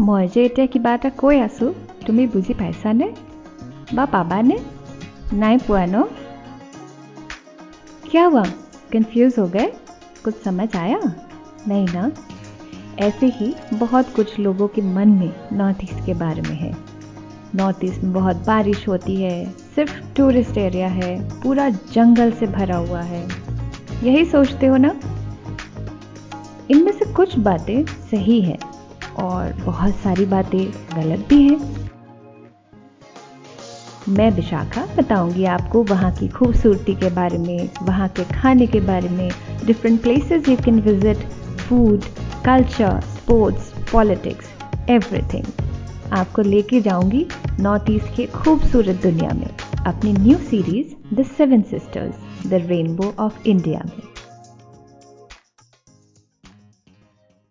মই যে এতিয়া কিবা এটা কৈ আছোঁ তুমি বুজি পাইছানে বা পাবানে নাই পোৱা ন क्या हुआ कंफ्यूज हो गए कुछ समझ आया नहीं ना ऐसे ही बहुत कुछ लोगों के मन में नॉर्थ ईस्ट के बारे में है नॉर्थ ईस्ट में बहुत बारिश होती है सिर्फ टूरिस्ट एरिया है पूरा जंगल से भरा हुआ है यही सोचते हो ना इनमें से कुछ बातें सही है और बहुत सारी बातें गलत भी हैं। मैं विशाखा बताऊँगी आपको वहाँ की खूबसूरती के बारे में, वहाँ के खाने के बारे में different places you can visit food culture sports politics everything आपको लेके जाऊँगी नॉर्थ ईस्ट के खूबसूरत दुनिया में, अपनी new series the seven sisters the rainbow of India में।